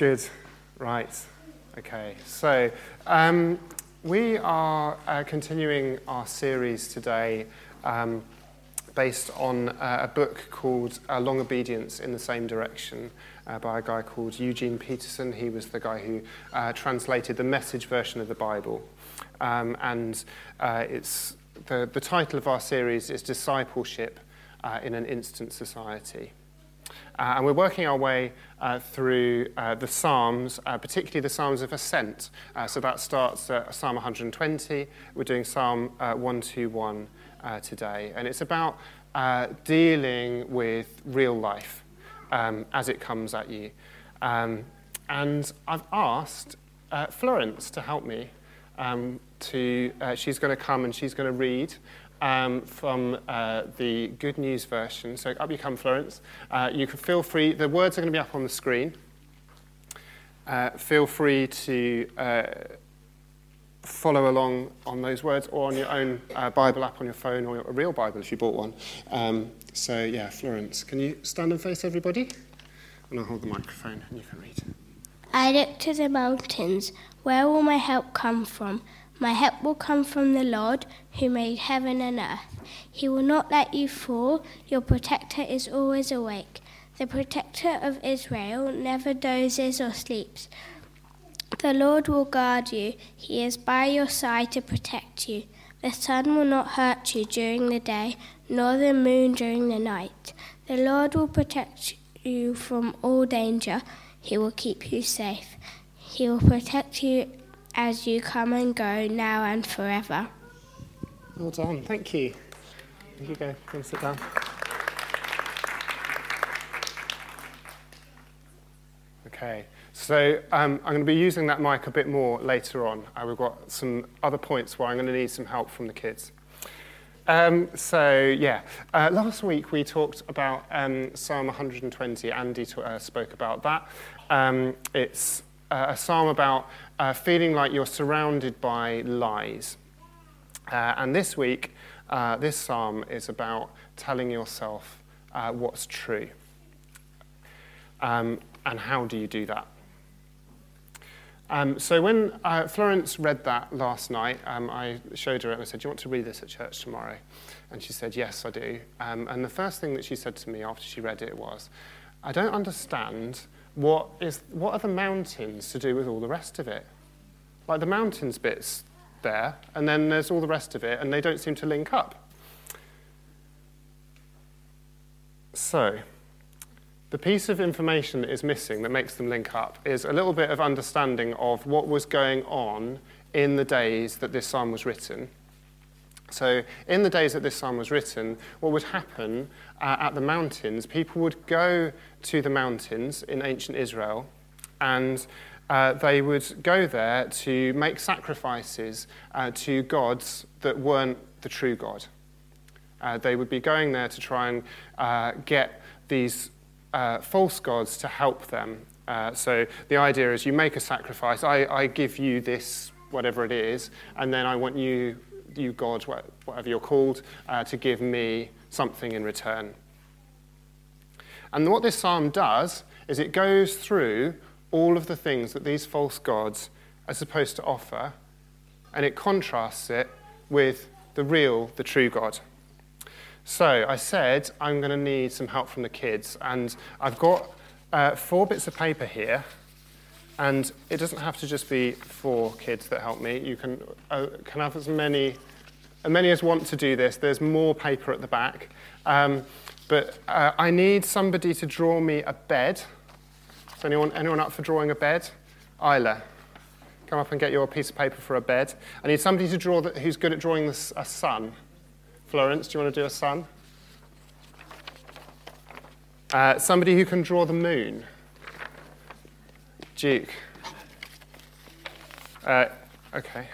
Good. Right. Okay. So um, we are uh, continuing our series today um, based on uh, a book called uh, Long Obedience in the Same Direction uh, by a guy called Eugene Peterson. He was the guy who uh, translated the message version of the Bible. Um, and uh, it's the, the title of our series is Discipleship in an Instant Society. Uh, and we're working our way uh, through uh, the Psalms, uh, particularly the Psalms of Ascent. Uh, so that starts at Psalm 120. We're doing Psalm uh, 121 today. And it's about dealing with real life um, as it comes at you. Um, and I've asked Florence to help me. Um, to, she's going to come and she's going to read um, from uh, the Good News version. So up you come, Florence. Uh, you can feel free, the words are going to be up on the screen. Uh, feel free to uh, follow along on those words or on your own uh, Bible app on your phone or a real Bible if you bought one. Um, so, yeah, Florence, can you stand and face everybody? And I'll hold the microphone and you can read. I look to the mountains. Where will my help come from? My help will come from the Lord who made heaven and earth. He will not let you fall. Your protector is always awake. The protector of Israel never dozes or sleeps. The Lord will guard you. He is by your side to protect you. The sun will not hurt you during the day, nor the moon during the night. The Lord will protect you from all danger. He will keep you safe. He will protect you as you come and go now and forever. Well done, thank you. Here you go, go and sit down. Okay, so um, I'm going to be using that mic a bit more later on. Uh, we've got some other points where I'm going to need some help from the kids. Um, so, yeah, uh, last week we talked about um, Psalm 120. Andy t- uh, spoke about that. Um, it's a psalm about uh, feeling like you're surrounded by lies. Uh, and this week, uh, this psalm is about telling yourself uh, what's true. Um, and how do you do that? Um, so when uh, Florence read that last night, um, I showed her it and I said, Do you want to read this at church tomorrow? And she said, Yes, I do. Um, and the first thing that she said to me after she read it was, I don't understand what, is, what are the mountains to do with all the rest of it? Like the mountains bits there, and then there's all the rest of it, and they don't seem to link up. So, the piece of information that is missing that makes them link up is a little bit of understanding of what was going on in the days that this psalm was written. So, in the days that this psalm was written, what would happen uh, at the mountains, people would go to the mountains in ancient Israel and uh, they would go there to make sacrifices uh, to gods that weren't the true God. Uh, they would be going there to try and uh, get these uh, false gods to help them. so the idea is you make a sacrifice, I, I give you this, whatever it is, and then I want you you, God, whatever you're called, uh, to give me something in return. And what this psalm does is it goes through all of the things that these false gods are supposed to offer, and it contrasts it with the real, the true God. So I said I'm going to need some help from the kids, and I've got uh, four bits of paper here. And it doesn't have to just be four kids that help me. You can, uh, can have as many, as many as want to do this. There's more paper at the back. Um, but uh, I need somebody to draw me a bed. Is anyone, anyone up for drawing a bed? Isla, come up and get your piece of paper for a bed. I need somebody to draw who's good at drawing this, a sun. Florence, do you want to do a sun? Uh, somebody who can draw the moon. Duke. Uh, okay.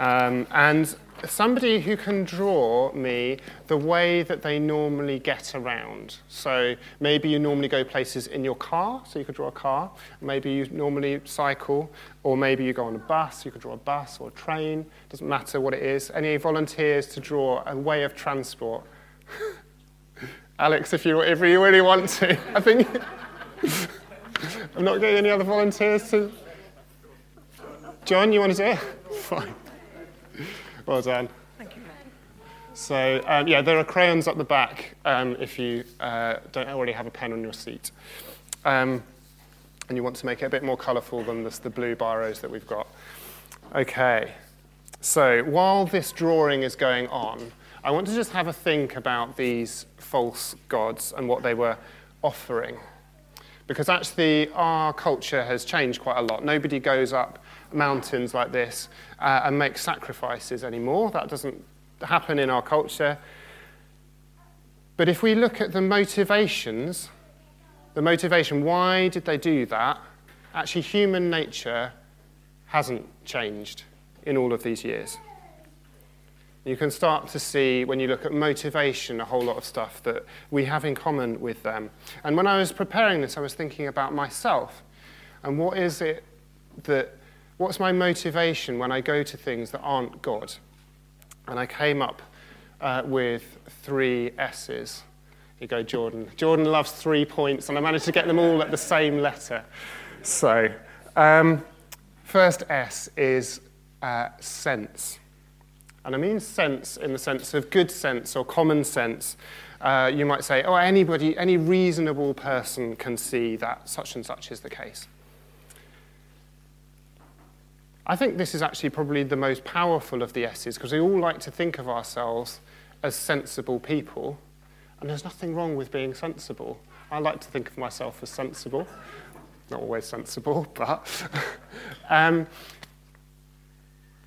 um, and somebody who can draw me the way that they normally get around. So maybe you normally go places in your car, so you could draw a car. Maybe you normally cycle, or maybe you go on a bus, you could draw a bus or a train. Doesn't matter what it is. Any volunteers to draw a way of transport? Alex, if you, if you really want to. I think I'm not getting any other volunteers to. John, you want to do it? Fine. Well done. Thank you. Man. So, um, yeah, there are crayons at the back um, if you uh, don't already have a pen on your seat. Um, and you want to make it a bit more colourful than this, the blue biros that we've got. Okay, so while this drawing is going on, I want to just have a think about these false gods and what they were offering. Because actually, our culture has changed quite a lot. Nobody goes up mountains like this uh, and makes sacrifices anymore. That doesn't happen in our culture. But if we look at the motivations, the motivation, why did they do that? Actually, human nature hasn't changed in all of these years. You can start to see when you look at motivation a whole lot of stuff that we have in common with them. And when I was preparing this, I was thinking about myself and what is it that, what's my motivation when I go to things that aren't God? And I came up uh, with three S's. You go, Jordan. Jordan loves three points, and I managed to get them all at the same letter. So, um, first S is uh, sense. And I mean sense in the sense of good sense or common sense. Uh, you might say, oh, anybody, any reasonable person can see that such and such is the case. I think this is actually probably the most powerful of the S's because we all like to think of ourselves as sensible people, and there's nothing wrong with being sensible. I like to think of myself as sensible. Not always sensible, but. um,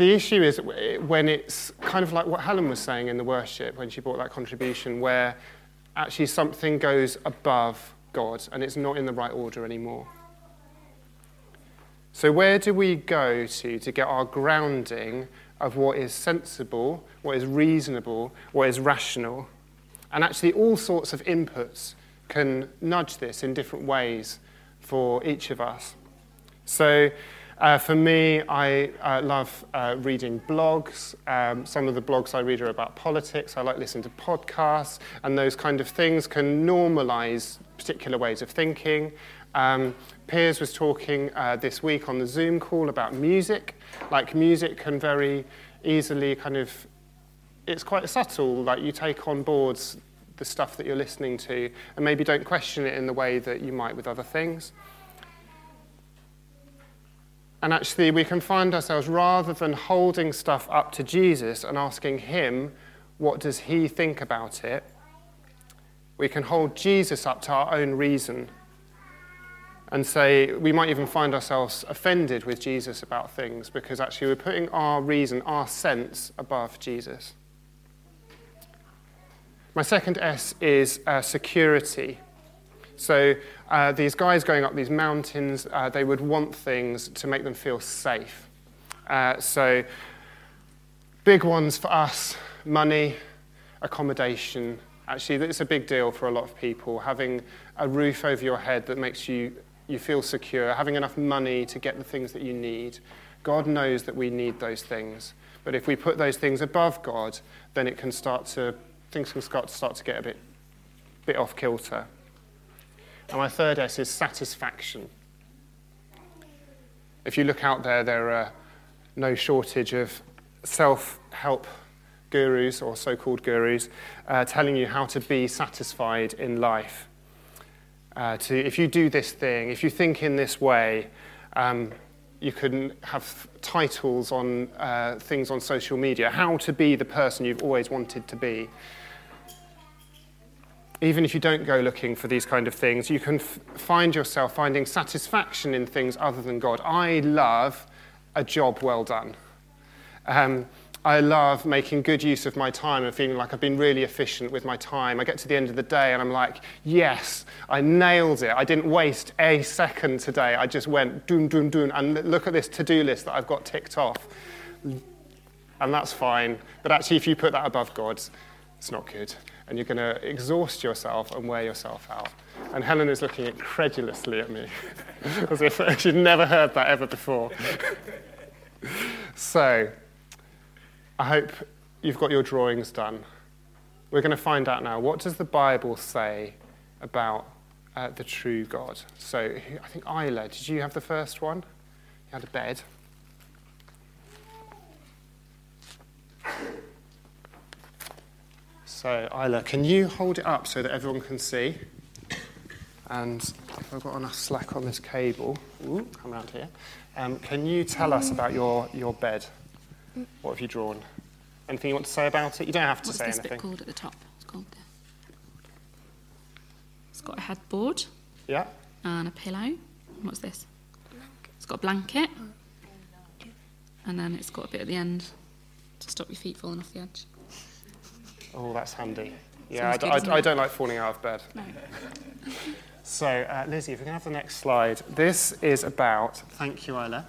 the issue is eh, when it's kind of like what Helen was saying in the worship when she brought that contribution, where actually something goes above God and it's not in the right order anymore. So, where do we go to to get our grounding of what is sensible, what is reasonable, what is rational? And actually, all sorts of inputs can nudge this in different ways for each of us. So, uh, for me, I uh, love uh, reading blogs. Um, some of the blogs I read are about politics. I like listening to podcasts, and those kind of things can normalize particular ways of thinking. Um, Piers was talking uh, this week on the Zoom call about music. Like, music can very easily kind of, it's quite subtle, like, you take on boards the stuff that you're listening to and maybe don't question it in the way that you might with other things. And actually, we can find ourselves rather than holding stuff up to Jesus and asking him, what does he think about it? We can hold Jesus up to our own reason and say, we might even find ourselves offended with Jesus about things because actually we're putting our reason, our sense above Jesus. My second S is uh, security. So uh, these guys going up these mountains, uh, they would want things to make them feel safe. Uh, so big ones for us, money, accommodation. Actually, it's a big deal for a lot of people, having a roof over your head that makes you, you feel secure, having enough money to get the things that you need. God knows that we need those things. But if we put those things above God, then it can start to, things can start, start to get a bit, bit off kilter. And my third S is satisfaction. If you look out there, there are no shortage of self help gurus or so called gurus uh, telling you how to be satisfied in life. Uh, to, if you do this thing, if you think in this way, um, you can have titles on uh, things on social media, how to be the person you've always wanted to be even if you don't go looking for these kind of things, you can f- find yourself finding satisfaction in things other than God. I love a job well done. Um, I love making good use of my time and feeling like I've been really efficient with my time. I get to the end of the day and I'm like, yes, I nailed it. I didn't waste a second today. I just went doon, doon, doon, and look at this to do list that I've got ticked off. And that's fine. But actually, if you put that above God's, it's not good and you're going to exhaust yourself and wear yourself out. And Helen is looking incredulously at me, as if she'd never heard that ever before. so, I hope you've got your drawings done. we're going to find out now what does the Bible say about uh, the true God. So I think Isla, did you have the first one? You had a bed. So Isla, can you hold it up so that everyone can see? And if I've got enough slack on this cable, ooh, come around here. Um, can you tell us about your, your bed? What have you drawn? Anything you want to say about it? You don't have to What's say this anything. bit called at the top? It's called the... It's got a headboard Yeah? and a pillow. What's this? It's got a blanket. And then it's got a bit at the end to stop your feet falling off the edge. Oh, that's handy. Yeah, I, good, I- I don't like falling out of bed. No. So, uh, Lizzie, if we can have the next slide. This is about, thank you, Isla.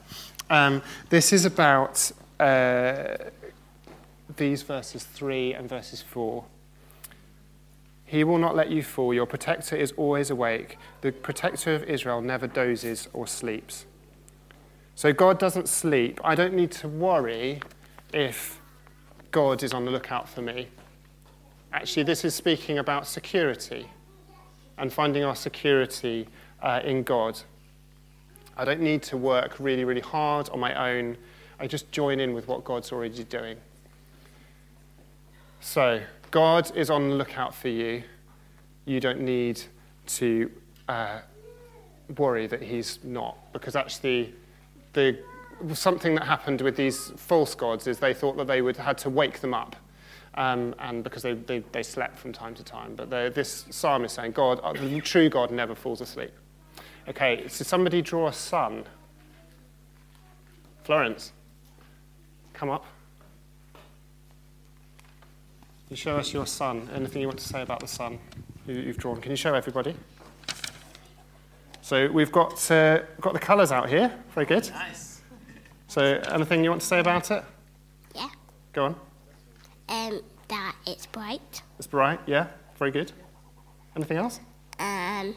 Um, this is about uh, these verses 3 and verses 4. He will not let you fall. Your protector is always awake. The protector of Israel never dozes or sleeps. So, God doesn't sleep. I don't need to worry if God is on the lookout for me. Actually, this is speaking about security and finding our security uh, in God. I don't need to work really, really hard on my own. I just join in with what God's already doing. So, God is on the lookout for you. You don't need to uh, worry that He's not, because actually, the, something that happened with these false gods is they thought that they would had to wake them up. Um, and because they, they, they slept from time to time. But this psalm is saying, God, the true God never falls asleep. Okay, so somebody draw a sun. Florence, come up. You show us your sun. Anything you want to say about the sun you, you've drawn? Can you show everybody? So we've got, uh, got the colours out here. Very good. Nice. So anything you want to say about it? Yeah. Go on. Um, that it's bright. It's bright. Yeah. Very good. Anything else? Um,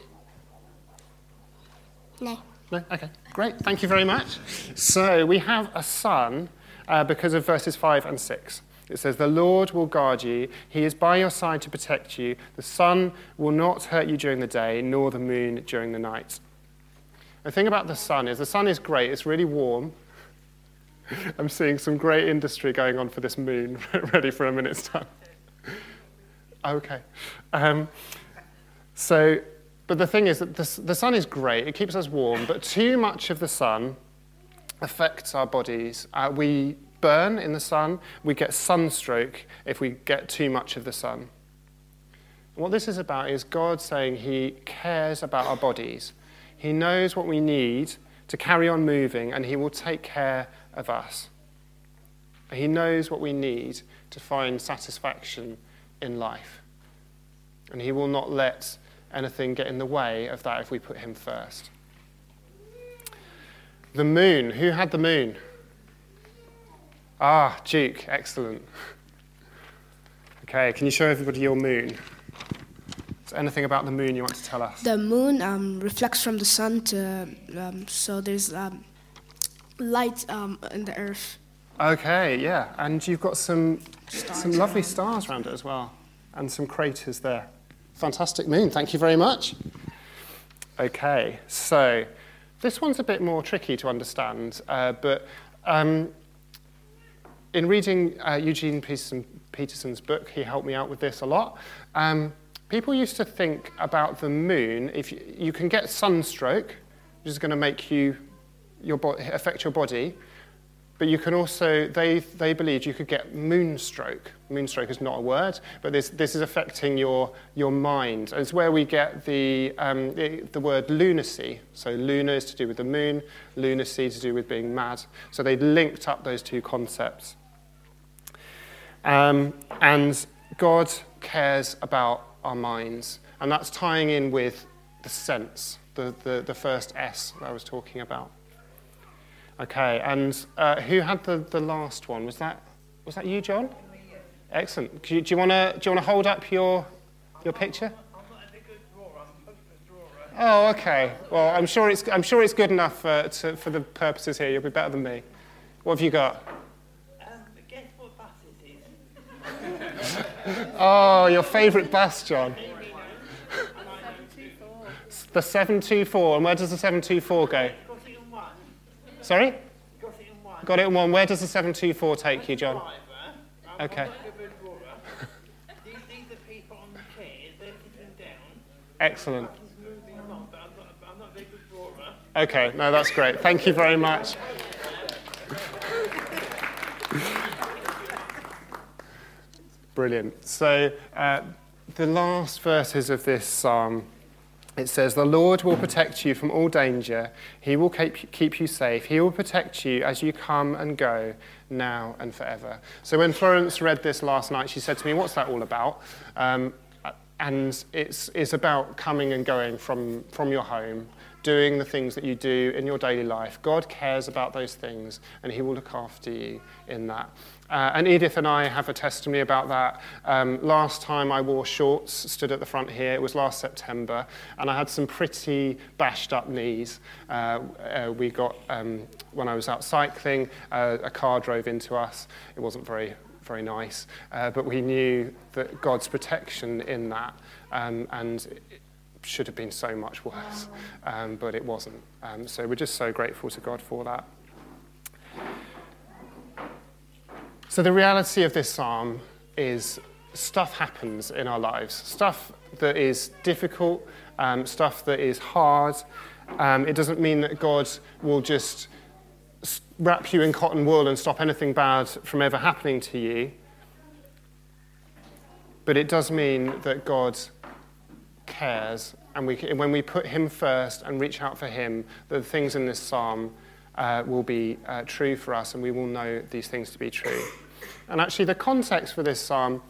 no. No? Okay, great. Thank you very much. So we have a sun uh, because of verses 5 and 6. It says, The Lord will guard you. He is by your side to protect you. The sun will not hurt you during the day, nor the moon during the night. The thing about the sun is the sun is great. It's really warm. I'm seeing some great industry going on for this moon, ready for a minute's time. Okay. Um, so, but the thing is that the, the sun is great, it keeps us warm, but too much of the sun affects our bodies. Uh, we burn in the sun, we get sunstroke if we get too much of the sun. What this is about is God saying He cares about our bodies. He knows what we need to carry on moving, and He will take care of us. He knows what we need to find satisfaction in life. And He will not let anything get in the way of that if we put Him first. The moon. Who had the moon? Ah, Duke. Excellent. Okay, can you show everybody your moon? Is there anything about the moon you want to tell us? The moon um, reflects from the sun to, um, so there's um, light um, in the earth. Okay, yeah, and you've got some Stars some lovely around. stars around it as well, and some craters there. Fantastic moon. Thank you very much. Okay, so this one's a bit more tricky to understand, uh, but um, in reading uh, Eugene Peterson, Peterson's book, he helped me out with this a lot. Um, people used to think about the moon. If you, you can get sunstroke, which is going to make you your bo- affect your body, but you can also, they, they believed you could get moonstroke. Moonstroke is not a word, but this, this is affecting your, your mind. It's where we get the, um, the, the word lunacy. So lunar is to do with the moon, lunacy to do with being mad. So they linked up those two concepts. Um, and God cares about our minds. And that's tying in with the sense, the, the, the first S that I was talking about. Okay, and uh, who had the, the last one? Was that, was that you, John? Excellent. Do you, do you want to do you want to hold up your, your picture? Oh, okay. Well, I'm sure it's, I'm sure it's good enough uh, to, for the purposes here. You'll be better than me. What have you got? Um, guess what bus it is? Oh, your favourite bus, John. The 724. And where does the 724 go? Sorry? Got it in one. Where does the 724 take you, John? Okay. These, these are people on the chairs, they're sitting down. Excellent. Moving along, but I'm not, I'm not a very good drawer. Okay, no, that's great. Thank you very much. Brilliant. So, uh, the last verses of this psalm, it says, The Lord will protect you from all danger. He will keep, keep you safe. He will protect you as you come and go now and forever. So, when Florence read this last night, she said to me, What's that all about? Um, and it's, it's about coming and going from, from your home, doing the things that you do in your daily life. God cares about those things, and He will look after you in that. Uh, and Edith and I have a testimony about that. Um, last time I wore shorts, stood at the front here, it was last September, and I had some pretty bashed up knees. Uh, uh, we got, um, when I was out cycling, uh, a car drove into us. It wasn't very very nice. Uh, but we knew that God's protection in that, um, and should have been so much worse, um, but it wasn't. Um, so we're just so grateful to God for that. So the reality of this psalm is stuff happens in our lives, stuff that is difficult, um, stuff that is hard. Um, it doesn't mean that God will just wrap you in cotton wool and stop anything bad from ever happening to you. But it does mean that God cares, and we, when we put Him first and reach out for Him, the things in this psalm uh, will be uh, true for us, and we will know these things to be true. And actually, the context for this psalm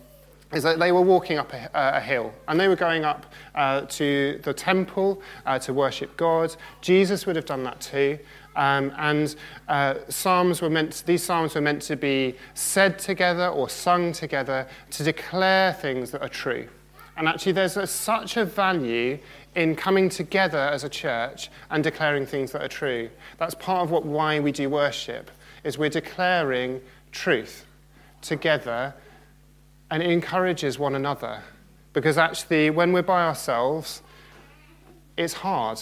is that they were walking up a, a hill and they were going up uh, to the temple uh, to worship God. Jesus would have done that too. Um, and uh, psalms were meant, these psalms were meant to be said together or sung together to declare things that are true. And actually, there's a, such a value in coming together as a church and declaring things that are true. That's part of what, why we do worship, is we're declaring truth together and it encourages one another. Because actually, when we're by ourselves, it's hard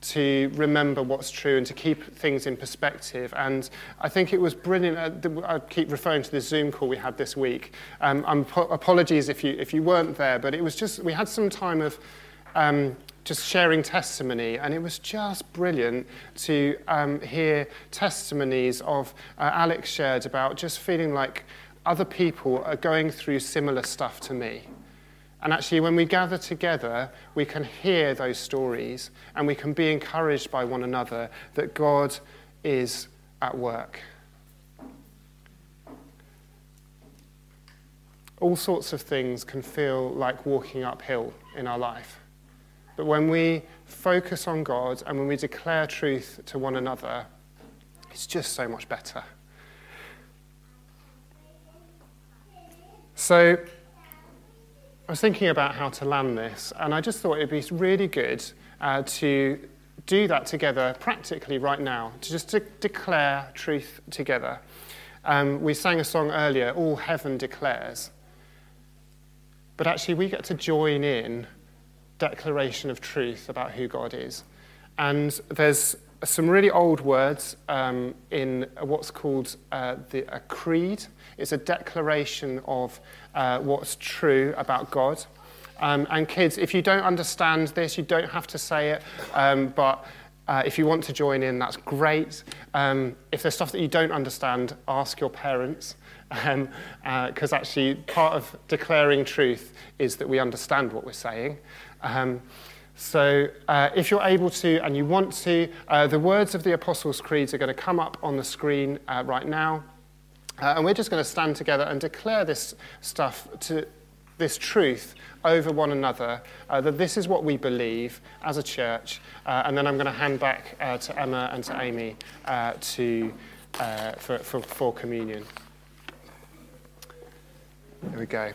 to remember what's true and to keep things in perspective. And I think it was brilliant. Uh, I keep referring to the Zoom call we had this week. Um, apologies if you, if you weren't there, but it was just, we had some time of um, just sharing testimony, and it was just brilliant to um, hear testimonies of uh, Alex shared about just feeling like other people are going through similar stuff to me. And actually, when we gather together, we can hear those stories and we can be encouraged by one another that God is at work. All sorts of things can feel like walking uphill in our life. But when we focus on God and when we declare truth to one another, it's just so much better. So, I was thinking about how to land this, and I just thought it'd be really good uh, to do that together practically right now, to just declare truth together. Um, we sang a song earlier, All Heaven Declares. But actually, we get to join in declaration of truth about who God is. And there's some really old words um, in what's called uh, the, a creed. It's a declaration of uh, what's true about God. Um, and kids, if you don't understand this, you don't have to say it, um, but uh, if you want to join in, that's great. Um, if there's stuff that you don't understand, ask your parents, because um, uh, actually part of declaring truth is that we understand what we're saying. So, uh, if you're able to and you want to, uh, the words of the Apostles' Creeds are going to come up on the screen uh, right now. Uh, and we're just going to stand together and declare this stuff, to, this truth over one another, uh, that this is what we believe as a church. Uh, and then I'm going to hand back to Emma and to Amy to, for, for, for communion. There we go.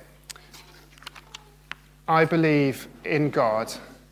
I believe in God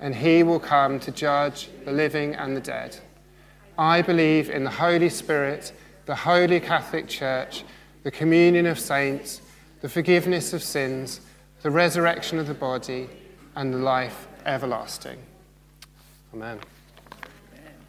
and he will come to judge the living and the dead. I believe in the Holy Spirit, the Holy Catholic Church, the communion of saints, the forgiveness of sins, the resurrection of the body, and the life everlasting. Amen.